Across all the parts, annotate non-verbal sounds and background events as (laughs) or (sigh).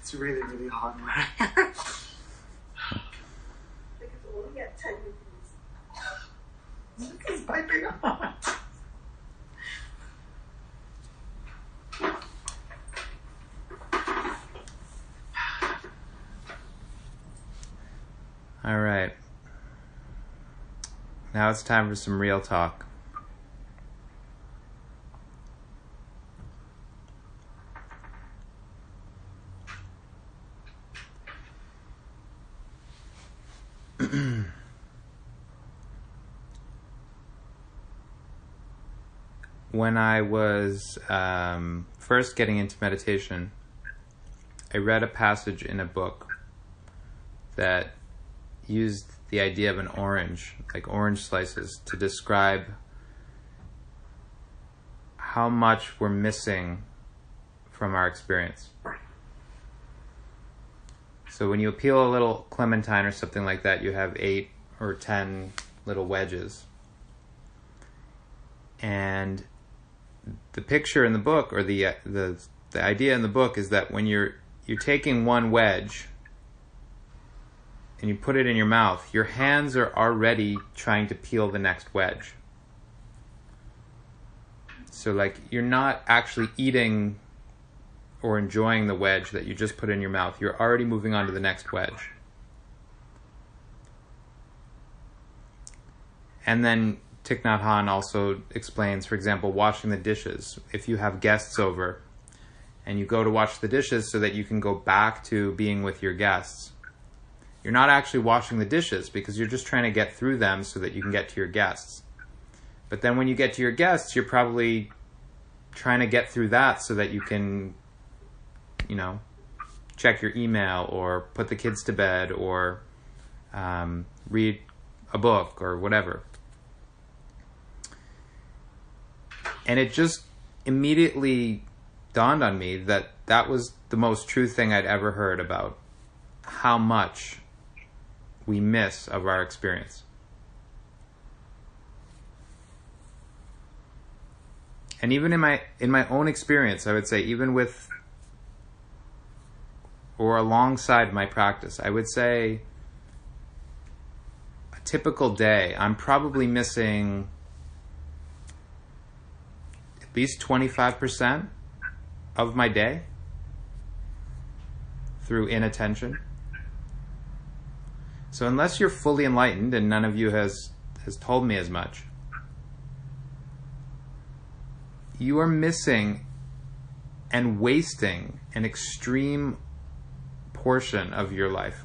it's really, really hot. It's piping hot. All right. Now it's time for some real talk. when I um, first getting into meditation, I read a passage in a book that used the idea of an orange, like orange slices, to describe how much we're missing from our experience. So when you peel a little clementine or something like that, you have eight or ten little wedges. And the picture in the book, or the uh, the the idea in the book, is that when you're you're taking one wedge and you put it in your mouth, your hands are already trying to peel the next wedge. So, like, you're not actually eating or enjoying the wedge that you just put in your mouth. You're already moving on to the next wedge. And then Thich Nhat Hanh also explains, for example, washing the dishes. If you have guests over and you go to wash the dishes so that you can go back to being with your guests, you're not actually washing the dishes because you're just trying to get through them so that you can get to your guests. But then when you get to your guests, you're probably trying to get through that so that you can, you know, check your email or put the kids to bed or um, read a book or whatever. And it just immediately dawned on me that that was the most true thing I'd ever heard about how much we miss of our experience. And even in my in my own experience, I would say even with or alongside my practice, I would say a typical day, I'm probably missing least 25% of my day through inattention. So unless you're fully enlightened, and none of you has has told me as much, you are missing and wasting an extreme portion of your life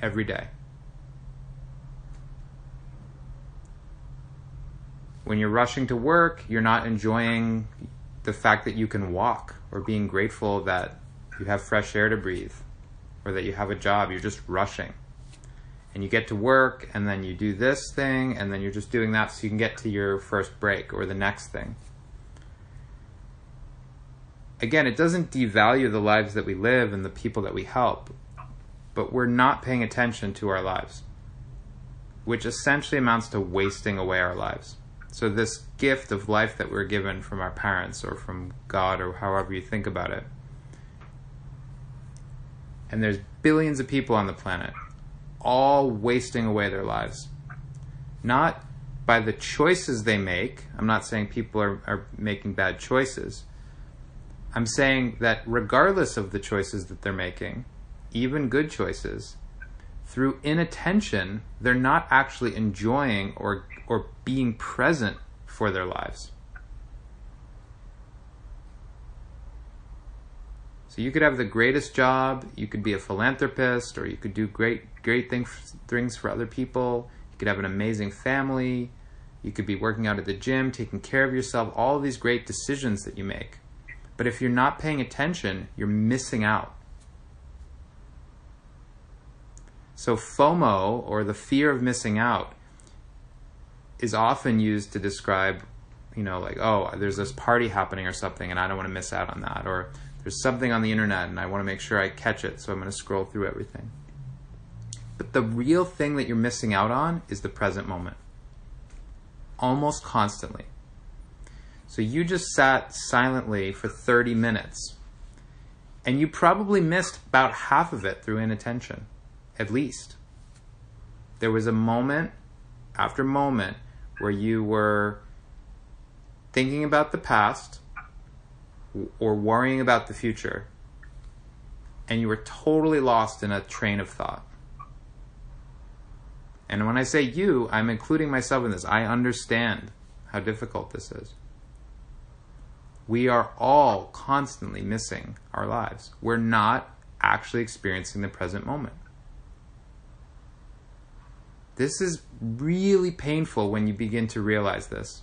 every day. When you're rushing to work, you're not enjoying the fact that you can walk or being grateful that you have fresh air to breathe or that you have a job, you're just rushing. And you get to work, and then you do this thing, and then you're just doing that so you can get to your first break or the next thing. Again, it doesn't devalue the lives that we live and the people that we help, but we're not paying attention to our lives, which essentially amounts to wasting away our lives. So, this gift of life that we're given from our parents or from God or however you think about it and there's billions of people on the planet, all wasting away their lives. Not by the choices they make. I'm not saying people are, are making bad choices. I'm saying that regardless of the choices that they're making, even good choices, through inattention, they're not actually enjoying or, or being present for their lives. So you could have the greatest job, you could be a philanthropist, or you could do great great things things for other people. You could have an amazing family. You could be working out at the gym, taking care of yourself, all of these great decisions that you make. But if you're not paying attention, you're missing out. So FOMO, or the fear of missing out, is often used to describe, you know, like, oh, there's this party happening or something, and I don't want to miss out on that. Or there's something on the internet and I want to make sure I catch it, so I'm going to scroll through everything. But the real thing that you're missing out on is the present moment. Almost constantly. So you just sat silently for 30 minutes. And you probably missed about half of it through inattention, at least. There was a moment after moment where you were thinking about the past or worrying about the future, and you were totally lost in a train of thought. And when I say you, I'm including myself in this. I understand how difficult this is. We are all constantly missing our lives. We're not actually experiencing the present moment. This is really painful when you begin to realize this.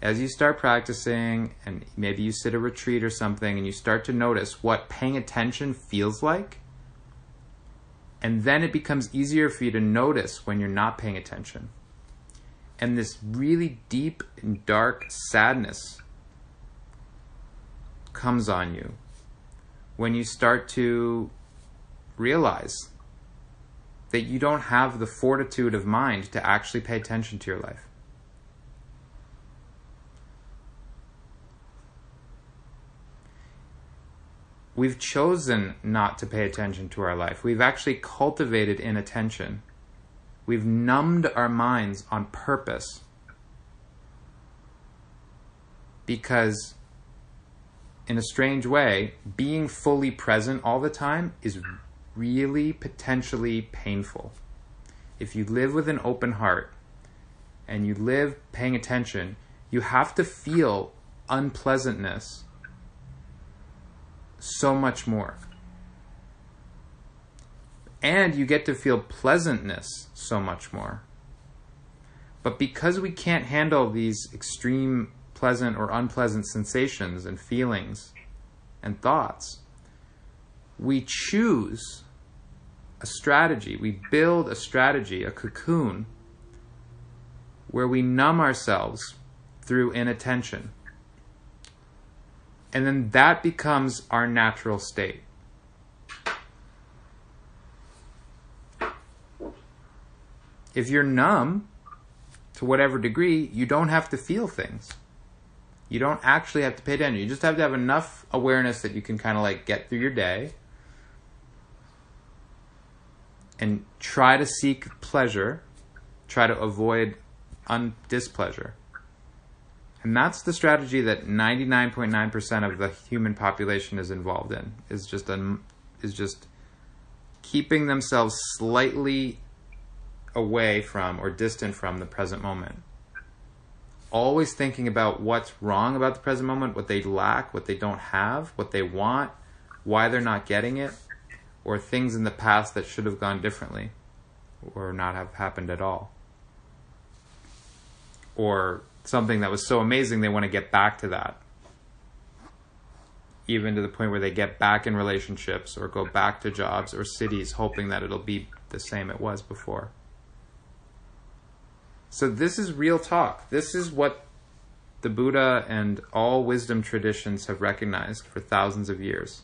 As you start practicing, and maybe you sit a retreat or something, and you start to notice what paying attention feels like, and then it becomes easier for you to notice when you're not paying attention. And this really deep and dark sadness comes on you when you start to realize that you don't have the fortitude of mind to actually pay attention to your life. We've chosen not to pay attention to our life. We've actually cultivated inattention. We've numbed our minds on purpose because in a strange way, being fully present all the time is really potentially painful. If you live with an open heart and you live paying attention, you have to feel unpleasantness so much more. And you get to feel pleasantness so much more. But because we can't handle these extreme pleasant or unpleasant sensations and feelings and thoughts. We choose a strategy, we build a strategy, a cocoon, where we numb ourselves through inattention. And then that becomes our natural state. If you're numb to whatever degree, you don't have to feel things. You don't actually have to pay attention. You just have to have enough awareness that you can kind of like get through your day and try to seek pleasure, try to avoid un- displeasure. And that's the strategy that 99.9% of the human population is involved in. Is just a, is just keeping themselves slightly away from or distant from the present moment always thinking about what's wrong about the present moment, what they lack, what they don't have, what they want, why they're not getting it, or things in the past that should have gone differently or not have happened at all. Or something that was so amazing they want to get back to that. Even to the point where they get back in relationships or go back to jobs or cities hoping that it'll be the same it was before. So this is real talk. This is what the Buddha and all wisdom traditions have recognized for thousands of years.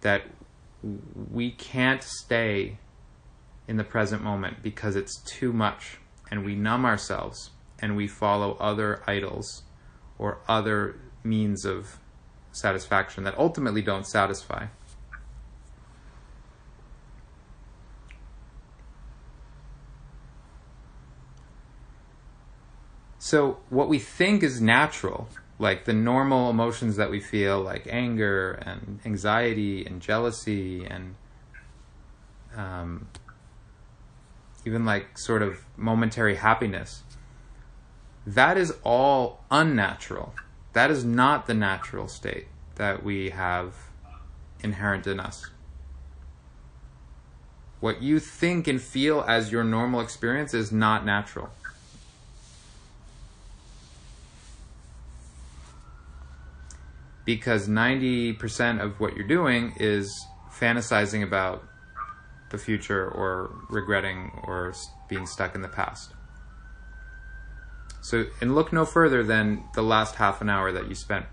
That we can't stay in the present moment because it's too much and we numb ourselves and we follow other idols or other means of satisfaction that ultimately don't satisfy. So, what we think is natural, like the normal emotions that we feel, like anger and anxiety and jealousy and um, even like sort of momentary happiness, that is all unnatural. That is not the natural state that we have inherent in us. What you think and feel as your normal experience is not natural. Because 90% of what you're doing is fantasizing about the future or regretting or being stuck in the past. So, and look no further than the last half an hour that you spent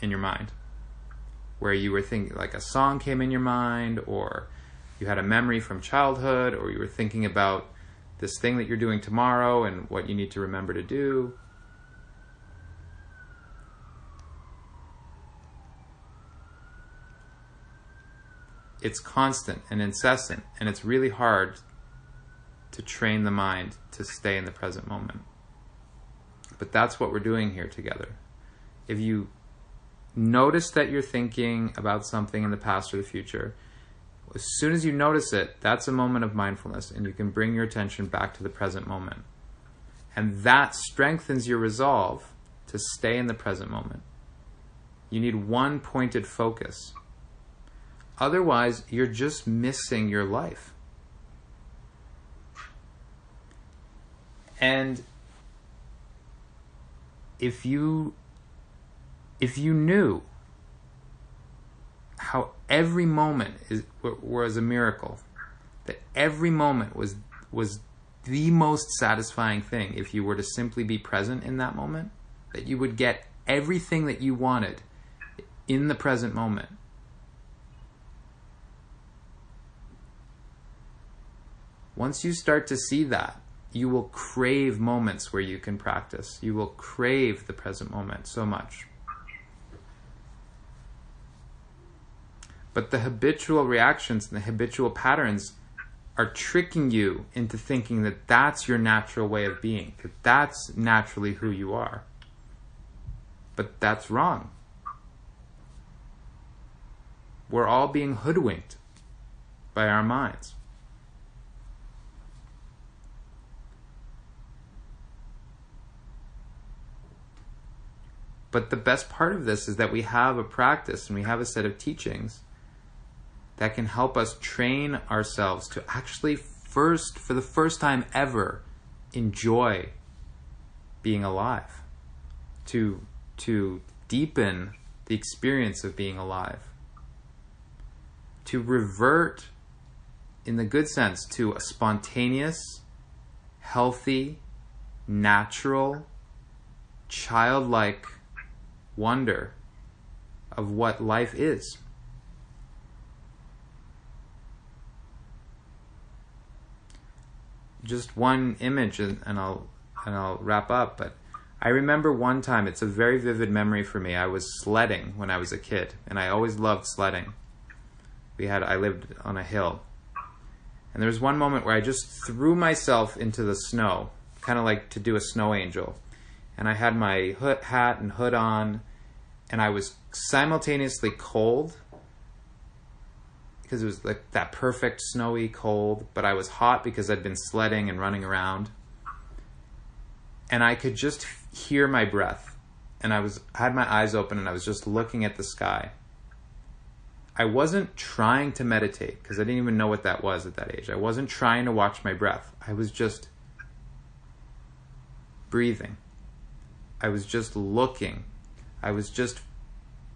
in your mind, where you were thinking, like a song came in your mind, or you had a memory from childhood, or you were thinking about this thing that you're doing tomorrow and what you need to remember to do. It's constant and incessant, and it's really hard to train the mind to stay in the present moment. But that's what we're doing here together. If you notice that you're thinking about something in the past or the future, as soon as you notice it, that's a moment of mindfulness, and you can bring your attention back to the present moment. And that strengthens your resolve to stay in the present moment. You need one pointed focus. Otherwise, you're just missing your life. And if you if you knew how every moment is was a miracle, that every moment was was the most satisfying thing if you were to simply be present in that moment, that you would get everything that you wanted in the present moment. Once you start to see that, you will crave moments where you can practice. You will crave the present moment so much. But the habitual reactions and the habitual patterns are tricking you into thinking that that's your natural way of being, that that's naturally who you are. But that's wrong. We're all being hoodwinked by our minds. But the best part of this is that we have a practice and we have a set of teachings that can help us train ourselves to actually first, for the first time ever, enjoy being alive, to, to deepen the experience of being alive, to revert, in the good sense, to a spontaneous, healthy, natural, childlike wonder of what life is. Just one image, and, and I'll and I'll wrap up. But I remember one time; it's a very vivid memory for me. I was sledding when I was a kid, and I always loved sledding. We had I lived on a hill, and there was one moment where I just threw myself into the snow, kind of like to do a snow angel and I had my hood, hat and hood on, and I was simultaneously cold because it was like that perfect snowy cold, but I was hot because I'd been sledding and running around. And I could just hear my breath. And I was had my eyes open and I was just looking at the sky. I wasn't trying to meditate because I didn't even know what that was at that age. I wasn't trying to watch my breath. I was just breathing. I was just looking. I was just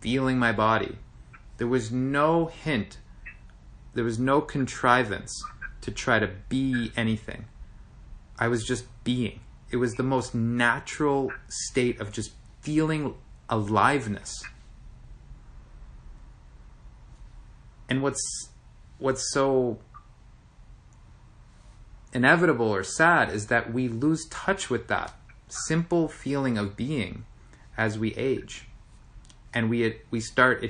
feeling my body. There was no hint, there was no contrivance to try to be anything. I was just being. It was the most natural state of just feeling aliveness. And what's what's so inevitable or sad is that we lose touch with that simple feeling of being as we age. And we, we start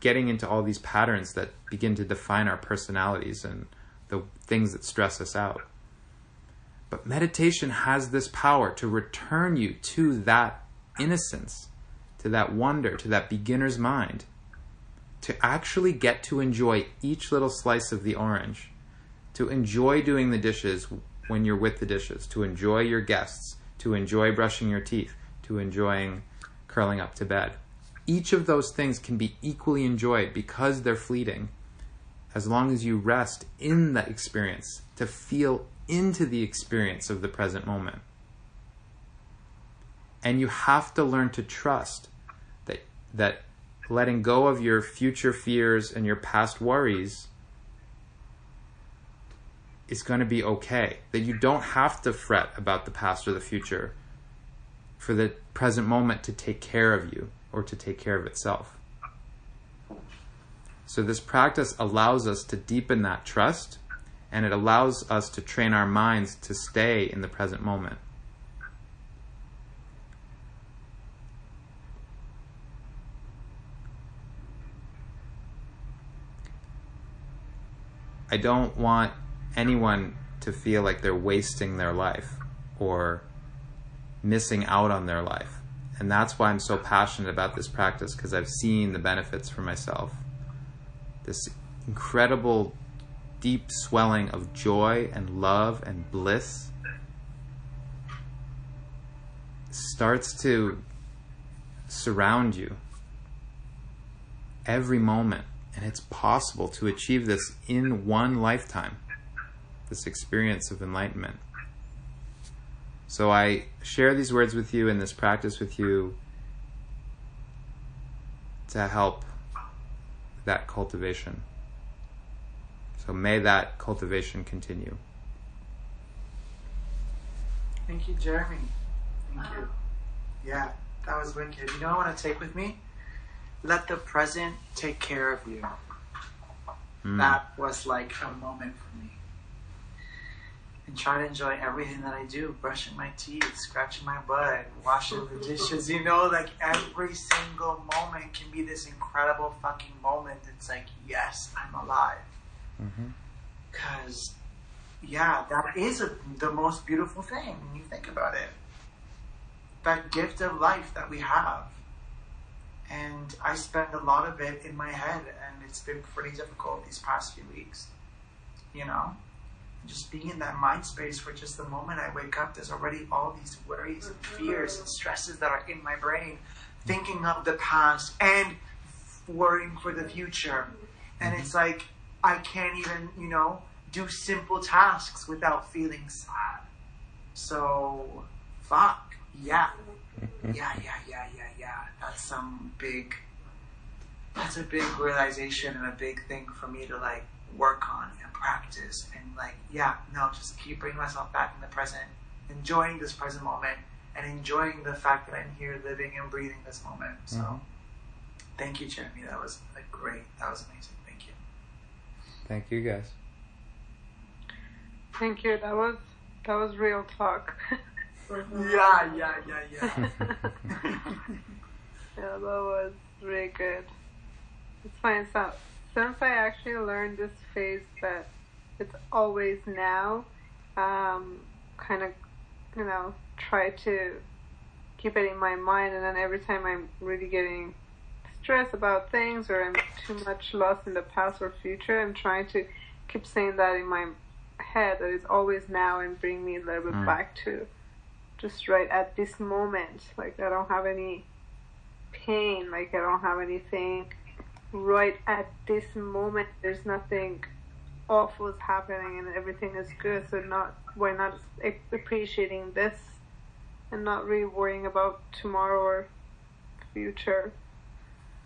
getting into all these patterns that begin to define our personalities and the things that stress us out. But meditation has this power to return you to that innocence, to that wonder, to that beginner's mind, to actually get to enjoy each little slice of the orange, to enjoy doing the dishes when you're with the dishes, to enjoy your guests, to enjoy brushing your teeth, to enjoying curling up to bed. Each of those things can be equally enjoyed because they're fleeting as long as you rest in the experience to feel into the experience of the present moment. And you have to learn to trust that that letting go of your future fears and your past worries is going to be okay. That you don't have to fret about the past or the future for the present moment to take care of you or to take care of itself. So, this practice allows us to deepen that trust and it allows us to train our minds to stay in the present moment. I don't want anyone to feel like they're wasting their life or missing out on their life. And that's why I'm so passionate about this practice because I've seen the benefits for myself. This incredible deep swelling of joy and love and bliss starts to surround you every moment. And it's possible to achieve this in one lifetime, this experience of enlightenment. So I share these words with you and this practice with you to help that cultivation. So may that cultivation continue. Thank you, Jeremy. Thank you. Yeah, that was wicked. You know what I want to take with me? Let the present take care of you. Mm. That was like a moment for me. And try to enjoy everything that I do brushing my teeth, scratching my butt, washing the dishes. You know, like every single moment can be this incredible fucking moment. It's like, yes, I'm alive. Mm-hmm. Because, yeah, that is a, the most beautiful thing when you think about it. That gift of life that we have. And I spend a lot of it in my head, and it's been pretty difficult these past few weeks. You know? Just being in that mind space where just the moment I wake up, there's already all these worries and mm-hmm. fears and stresses that are in my brain, thinking of the past and worrying for the future. And it's mm-hmm. like, I can't even, you know, do simple tasks without feeling sad. So, fuck. Yeah. Mm-hmm. Yeah, yeah, yeah, yeah, yeah. That's some big, that's a big realization and a big thing for me to like work on and practice. And like, yeah, no, just keep bringing myself back in the present, enjoying this present moment, and enjoying the fact that I'm here living and breathing this moment. So, Mhm. thank you, Jeremy. That was like great. That was amazing. Thank you. Thank you, guys. Thank you. That was that was real talk. (laughs) Yeah, yeah, yeah, yeah. (laughs) yeah, that was really good. It's fine. So since I actually learned this phase that it's always now, um, kind of, you know, try to keep it in my mind, and then every time I'm really getting stressed about things or I'm too much lost in the past or future, I'm trying to keep saying that in my head that it's always now and bring me a little bit Mm. back to just right at this moment. Like I don't have any pain, like I don't have anything right at this moment. There's nothing awful is happening and everything is good. So not why not appreciating this and not really worrying about tomorrow or future.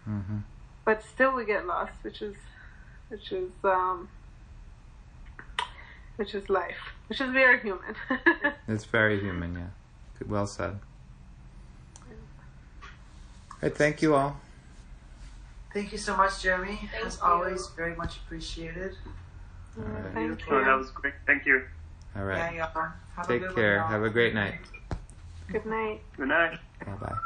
hmm But still we get lost, which is which is um which is life. Which is very human. (laughs) It's very human, yeah. Well said. All right, thank you all. Thank you so much, Jeremy. Thank As you. always, very much appreciated. All right. Thank Oh, that you. was great. Thank you. All Yeah, right. yeah. Have a Take good care. y'all. Have a great night. Good night. Good night. Bye bye.